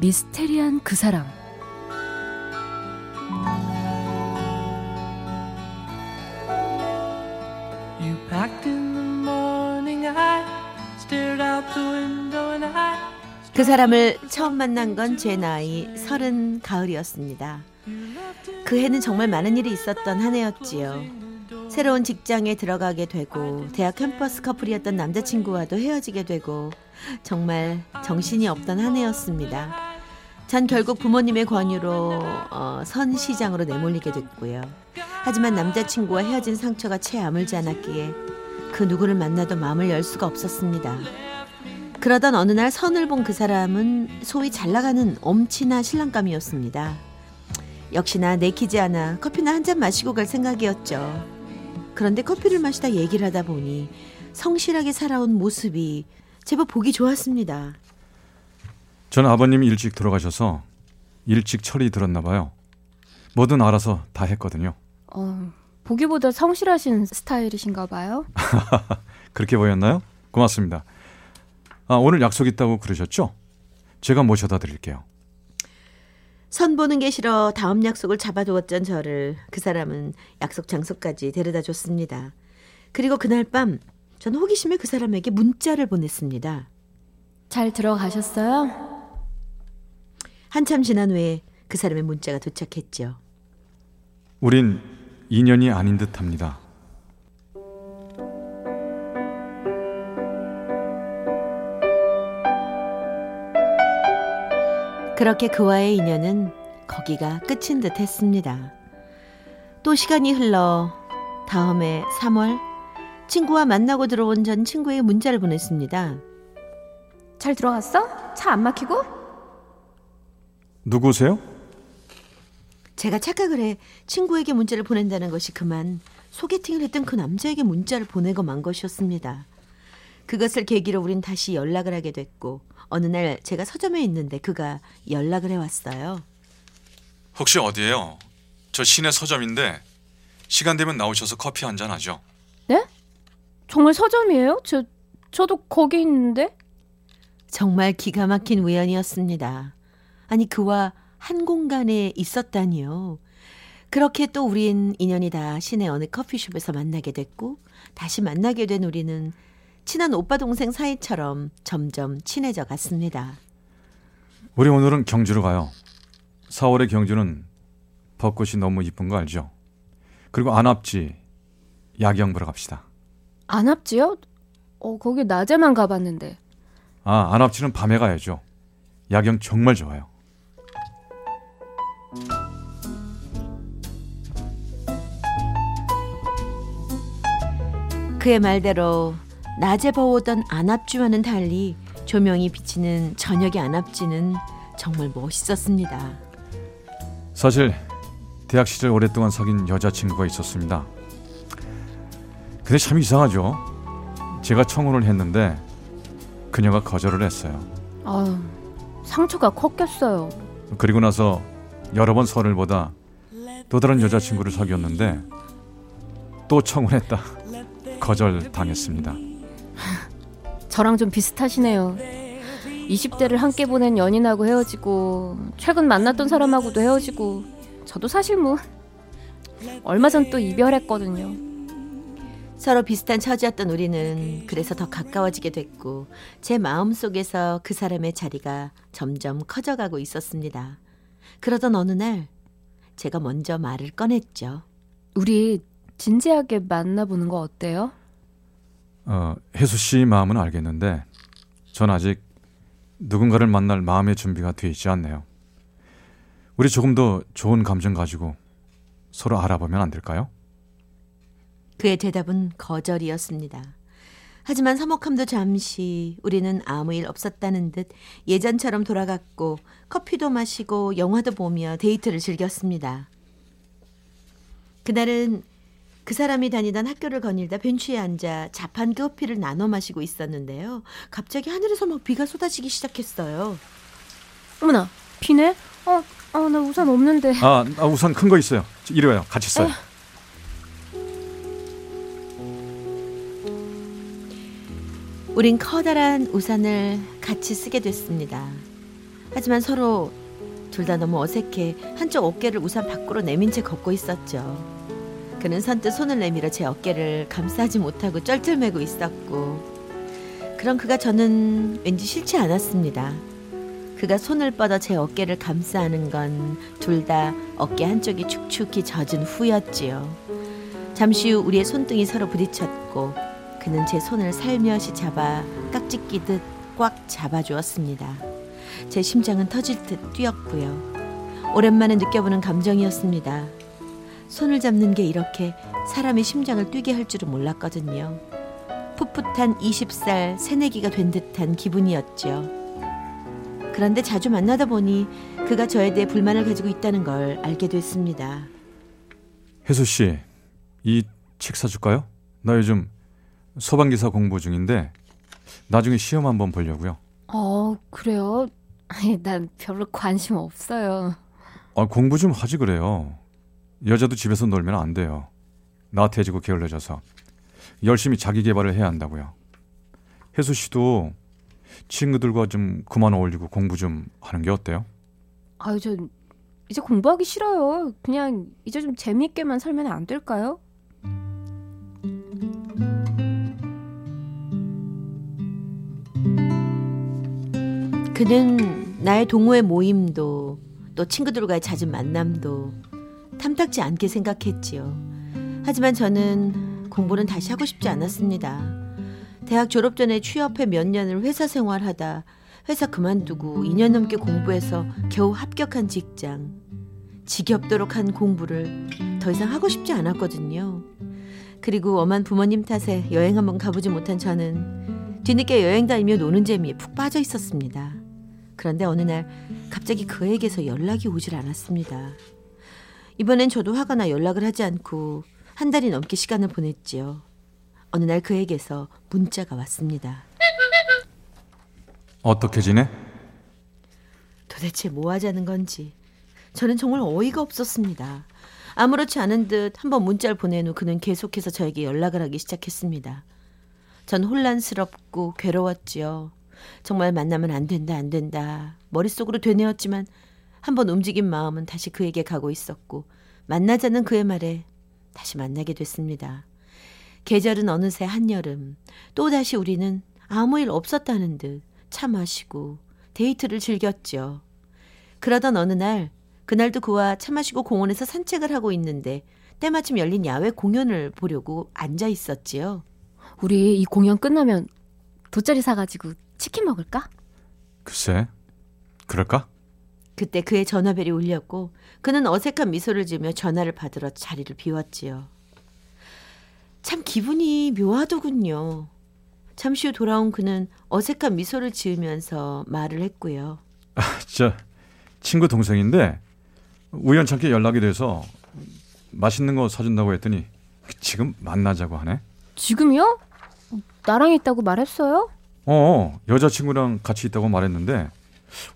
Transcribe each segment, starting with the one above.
미스테리한 그 사람 You packed in the morning, I stared out the window and I 그 사람을 처음 만난 건 제 나이 서른 가을이었습니다. 그 해는 정말 많은 일이 있었던 한 해였지요. 새로운 직장에 들어가게 되고 대학 캠퍼스 커플이었던 남자친구와도 헤어지게 되고 정말 정신이 없던 한 해였습니다. 전 결국 부모님의 권유로 어, 선 시장으로 내몰리게 됐고요. 하지만 남자친구와 헤어진 상처가 채 아물지 않았기에 그 누구를 만나도 마음을 열 수가 없었습니다. 그러던 어느 날 선을 본 그 사람은 소위 잘 나가는 엄친아 신랑감이었습니다. 역시나 내키지 않아 커피나 한 잔 마시고 갈 생각이었죠. 그런데 커피를 마시다 얘기를 하다 보니 성실하게 살아온 모습이 제법 보기 좋았습니다. 전 아버님이 일찍 들어가셔서 일찍 철이 들었나 봐요. 뭐든 알아서 다 했거든요. 어, 보기보다 성실하신 스타일이신가 봐요. 그렇게 보였나요? 고맙습니다. 아, 오늘 약속 있다고 그러셨죠? 제가 모셔다 드릴게요. 선 보는 게 싫어 다음 약속을 잡아두었던 저를 그 사람은 약속 장소까지 데려다 줬습니다. 그리고 그날 밤 전 호기심에 그 사람에게 문자를 보냈습니다. 잘 들어가셨어요? 한참 지난 후에 그 사람의 문자가 도착했죠. 우린 인연이 아닌 듯 합니다. 그렇게 그와의 인연은 거기가 끝인 듯 했습니다. 또 시간이 흘러 다음해 3월 친구와 만나고 들어온 전 친구에게 문자를 보냈습니다. 잘 들어갔어? 차 안 막히고? 누구세요? 제가 착각을 해 친구에게 문자를 보낸다는 것이 그만 소개팅을 했던 그 남자에게 문자를 보내고 만 것이었습니다. 그것을 계기로 우린 다시 연락을 하게 됐고 어느 날 제가 서점에 있는데 그가 연락을 해왔어요. 혹시 어디에요? 저 시내 서점인데 시간 되면 나오셔서 커피 한 잔 하죠. 네? 정말 서점이에요? 저 저도 거기 있는데. 정말 기가 막힌 우연이었습니다. 아니 그와 한 공간에 있었다니요. 그렇게 또 우린 인연이 다 시내 어느 커피숍에서 만나게 됐고 다시 만나게 된 우리는 친한 오빠 동생 사이처럼 점점 친해져 갔습니다. 우리 오늘은 경주로 가요. 4월의 경주는 벚꽃이 너무 이쁜 거 알죠? 그리고 안압지 야경 보러 갑시다. 안압지요? 어, 거기 낮에만 가봤는데. 아, 안압지는 밤에 가야죠. 야경 정말 좋아요. 그의 말대로 낮에 버오던 안압지와는 달리 조명이 비치는 저녁의 안압지는 정말 멋있었습니다. 사실 대학 시절 오랫동안 사귄 여자친구가 있었습니다. 근데 참 이상하죠. 제가 청혼을 했는데 그녀가 거절을 했어요. 아, 상처가 컸겠어요. 그리고 나서 여러 번 선을 보다 또 다른 여자친구를 사귀었는데 또 청혼했다 거절 당했습니다. 저랑 좀 비슷하시네요. 20대를 함께 보낸 연인하고 헤어지고 최근 만났던 사람하고도 헤어지고 저도 사실 뭐 얼마 전 또 이별했거든요. 서로 비슷한 처지였던 우리는 그래서 더 가까워지게 됐고 제 마음 속에서 그 사람의 자리가 점점 커져가고 있었습니다. 그러던 어느 날 제가 먼저 말을 꺼냈죠. 우리 진지하게 만나보는 거 어때요? 어, 혜수 씨 마음은 알겠는데 전 아직 누군가를 만날 마음의 준비가 돼 있지 않네요. 우리 조금 더 좋은 감정 가지고 서로 알아보면 안 될까요? 그의 대답은 거절이었습니다. 하지만 서먹함도 잠시 우리는 아무 일 없었다는 듯 예전처럼 돌아갔고 커피도 마시고 영화도 보며 데이트를 즐겼습니다. 그날은 그 사람이 다니던 학교를 거닐다 벤치에 앉아 자판 커피를 나눠 마시고 있었는데요. 갑자기 하늘에서 막 비가 쏟아지기 시작했어요. 어머나 비네? 어, 어, 나 우산 없는데. 아, 아 우산 큰 거 있어요. 이리 와요. 같이 써요. 우린 커다란 우산을 같이 쓰게 됐습니다. 하지만 서로 둘 다 너무 어색해 한쪽 어깨를 우산 밖으로 내민 채 걷고 있었죠. 그는 선뜻 손을 내밀어 제 어깨를 감싸지 못하고 쩔쩔매고 있었고 그런 그가 저는 왠지 싫지 않았습니다. 그가 손을 뻗어 제 어깨를 감싸는 건 둘 다 어깨 한쪽이 축축히 젖은 후였지요. 잠시 후 우리의 손등이 서로 부딪혔고 그는 제 손을 살며시 잡아 깍지 끼듯 꽉 잡아주었습니다. 제 심장은 터질 듯 뛰었고요. 오랜만에 느껴보는 감정이었습니다. 손을 잡는 게 이렇게 사람의 심장을 뛰게 할 줄은 몰랐거든요. 풋풋한 20살 새내기가 된 듯한 기분이었죠. 그런데 자주 만나다 보니 그가 저에 대해 불만을 가지고 있다는 걸 알게 됐습니다. 혜수 씨, 이 책 사줄까요? 나 요즘 소방기사 공부 중인데 나중에 시험 한번 보려고요. 어, 그래요? 아니, 난 별로 관심 없어요. 아, 공부 좀 하지 그래요. 여자도 집에서 놀면 안 돼요. 나태해지고 게을러져서 열심히 자기 개발을 해야 한다고요. 혜수 씨도 친구들과 좀 그만 어울리고 공부 좀 하는 게 어때요? 아유, 저 이제 공부하기 싫어요. 그냥 이제 좀 재미있게만 살면 안 될까요? 그는 나의 동호회 모임도 또 친구들과의 잦은 만남도 탐탁지 않게 생각했지요. 하지만 저는 공부는 다시 하고 싶지 않았습니다. 대학 졸업 전에 취업해 몇 년을 회사 생활하다 회사 그만두고 2년 넘게 공부해서 겨우 합격한 직장. 지겹도록 한 공부를 더 이상 하고 싶지 않았거든요. 그리고 엄한 부모님 탓에 여행 한번 가보지 못한 저는 뒤늦게 여행 다니며 노는 재미에 푹 빠져 있었습니다. 그런데 어느 날 갑자기 그에게서 연락이 오질 않았습니다. 이번엔 저도 화가 나 연락을 하지 않고 한 달이 넘게 시간을 보냈지요. 어느 날 그에게서 문자가 왔습니다. 어떻게 지내? 도대체 뭐 하자는 건지 저는 정말 어이가 없었습니다. 아무렇지 않은 듯 한번 문자를 보낸 후 그는 계속해서 저에게 연락을 하기 시작했습니다. 전 혼란스럽고 괴로웠지요. 정말 만나면 안 된다, 안 된다. 머릿속으로 되뇌었지만 한번 움직인 마음은 다시 그에게 가고 있었고 만나자는 그의 말에 다시 만나게 됐습니다. 계절은 어느새 한여름. 또다시 우리는 아무 일 없었다는 듯 차 마시고 데이트를 즐겼죠. 그러던 어느 날 그날도 그와 차 마시고 공원에서 산책을 하고 있는데 때마침 열린 야외 공연을 보려고 앉아 있었지요. 우리 이 공연 끝나면 돗자리 사가지고 치킨 먹을까? 글쎄, 그럴까? 그때 그의 전화벨이 울렸고 그는 어색한 미소를 지으며 전화를 받으러 자리를 비웠지요. 참 기분이 묘하더군요. 잠시 후 돌아온 그는 어색한 미소를 지으면서 말을 했고요. 아, 저 친구 동생인데 우연찮게 연락이 돼서 맛있는 거 사준다고 했더니 지금 만나자고 하네. 지금요? 나랑 있다고 말했어요? 어, 여자친구랑 같이 있다고 말했는데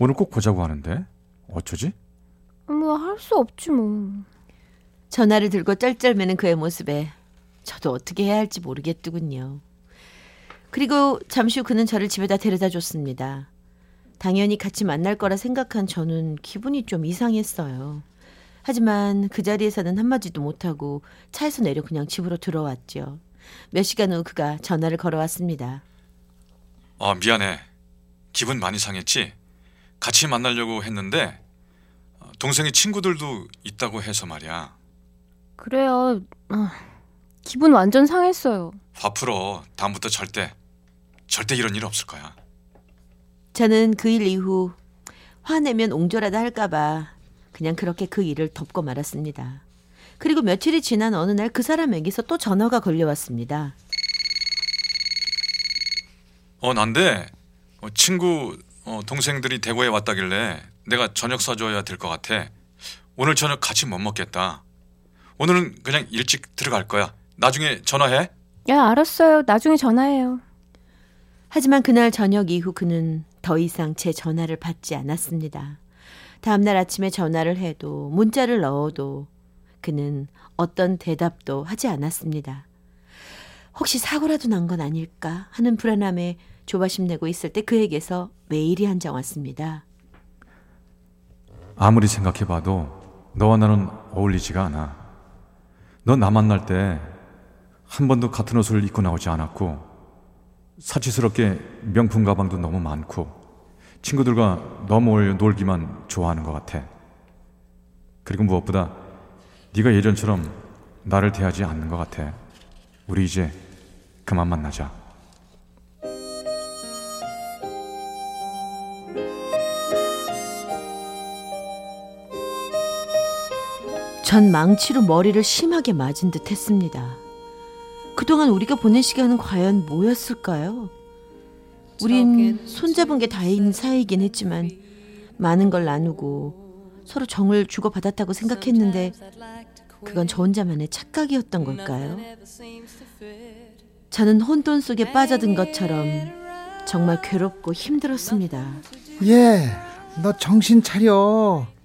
오늘 꼭 보자고 하는데 어쩌지? 뭐 할 수 없지 뭐. 전화를 들고 쩔쩔매는 그의 모습에 저도 어떻게 해야 할지 모르겠더군요. 그리고 잠시 후 그는 저를 집에다 데려다 줬습니다. 당연히 같이 만날 거라 생각한 저는 기분이 좀 이상했어요. 하지만 그 자리에서는 한마디도 못하고 차에서 내려 그냥 집으로 들어왔죠. 몇 시간 후 그가 전화를 걸어왔습니다. 아, 미안해. 기분 많이 상했지? 같이 만나려고 했는데 어, 동생이 친구들도 있다고 해서 말이야. 그래요. 아, 기분 완전 상했어요. 화 풀어. 다음부터 절대 절대 이런 일 없을 거야. 저는 그 일 이후 화내면 옹졸하다 할까봐 그냥 그렇게 그 일을 덮고 말았습니다. 그리고 며칠이 지난 어느 날 그 사람에게서 또 전화가 걸려왔습니다. 어 난데 어, 친구 어, 동생들이 대구에 왔다길래 내가 저녁 사줘야 될 것 같아. 오늘 저녁 같이 못 먹겠다. 오늘은 그냥 일찍 들어갈 거야. 나중에 전화해. 야, 알았어요. 나중에 전화해요. 하지만 그날 저녁 이후 그는 더 이상 제 전화를 받지 않았습니다. 다음날 아침에 전화를 해도 문자를 넣어도 그는 어떤 대답도 하지 않았습니다. 혹시 사고라도 난 건 아닐까 하는 불안함에 조바심 내고 있을 때 그에게서 메일이 한 장 왔습니다. 아무리 생각해봐도 너와 나는 어울리지가 않아. 넌나 만날 때 한 번도 같은 옷을 입고 나오지 않았고 사치스럽게 명품 가방도 너무 많고 친구들과 너무 놀기만 좋아하는 것 같아. 그리고 무엇보다 네가 예전처럼 나를 대하지 않는 것 같아. 우리 이제 그만 만나자. 전 망치로 머리를 심하게 맞은 듯 했습니다. 그동안 우리가 보낸 시간은 과연 뭐였을까요? 우린 손잡은 게 다인 사이이긴 했지만 많은 걸 나누고 서로 정을 주고받았다고 생각했는데 그건 저 혼자만의 착각이었던 걸까요? 저는 혼돈 속에 빠져든 것처럼 정말 괴롭고 힘들었습니다. 예, 너 정신 차려.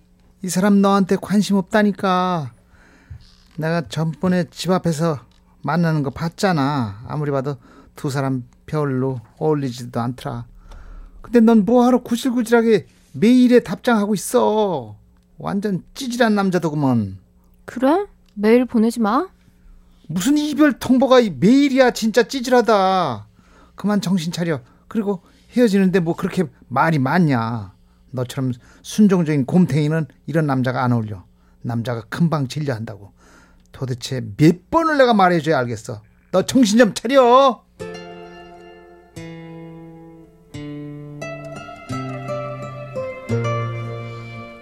이 사람 너한테 관심 없다니까. 내가 전번에 집 앞에서 만나는 거 봤잖아. 아무리 봐도 두 사람 별로 어울리지도 않더라. 근데 넌 뭐하러 구질구질하게 메일에 답장하고 있어. 완전 찌질한 남자더구먼. 그래? 메일 보내지 마. 무슨 이별 통보가 이 메일이야 진짜 찌질하다. 그만 정신 차려. 그리고 헤어지는데 뭐 그렇게 말이 많냐. 너처럼 순종적인 곰탱이는 이런 남자가 안 어울려. 남자가 금방 질려한다고. 도대체 몇 번을 내가 말해줘야 알겠어. 너 정신 좀 차려.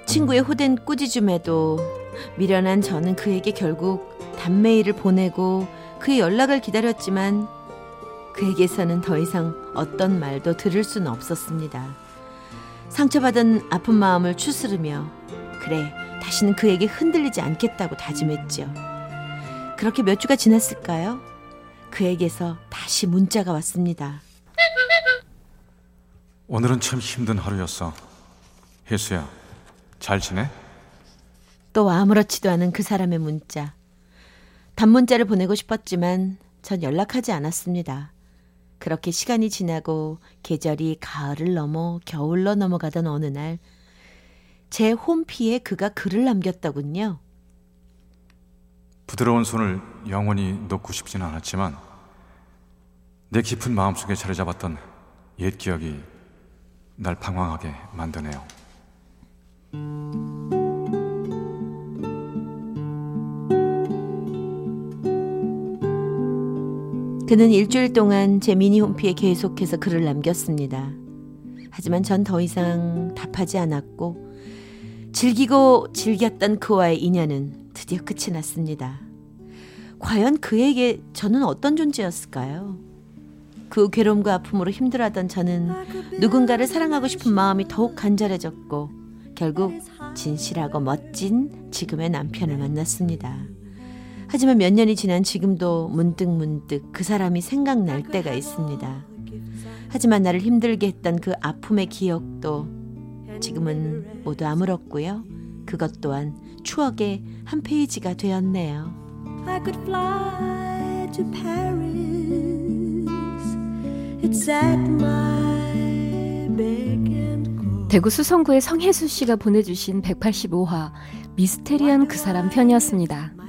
친구의 호된 꾸짖음에도 미련한 저는 그에게 결국 단메일을 보내고 그의 연락을 기다렸지만 그에게서는 더 이상 어떤 말도 들을 수는 없었습니다. 상처받은 아픈 마음을 추스르며 그래 다시는 그에게 흔들리지 않겠다고 다짐했죠. 그렇게 몇 주가 지났을까요? 그에게서 다시 문자가 왔습니다. 오늘은 참 힘든 하루였어. 혜수야, 잘 지내? 또 아무렇지도 않은 그 사람의 문자. 단문자를 보내고 싶었지만 전 연락하지 않았습니다. 그렇게 시간이 지나고 계절이 가을을 넘어 겨울로 넘어가던 어느 날, 제 홈피에 그가 글을 남겼더군요. 부드러운 손을 영원히 놓고 싶지는 않았지만 내 깊은 마음속에 자리 잡았던 옛 기억이 날 방황하게 만드네요. 그는 일주일 동안 제 미니 홈피에 계속해서 글을 남겼습니다. 하지만 전 더 이상 답하지 않았고 즐기고 즐겼던 그와의 인연은 드디어 끝이 났습니다. 과연 그에게 저는 어떤 존재였을까요? 그 괴로움과 아픔으로 힘들어하던 저는 누군가를 사랑하고 싶은 마음이 더욱 간절해졌고 결국 진실하고 멋진 지금의 남편을 만났습니다. 하지만 몇 년이 지난 지금도 문득 문득 그 사람이 생각날 때가 있습니다. 하지만 나를 힘들게 했던 그 아픔의 기억도 지금은 모두 아물었고요. 그것 또한 추억의 한 페이지가 되었네요. I could fly to Paris. It's at my beck and call. 대구 수성구의 성혜수 씨가 보내주신 185화 미스테리한 그 사람 편이었습니다.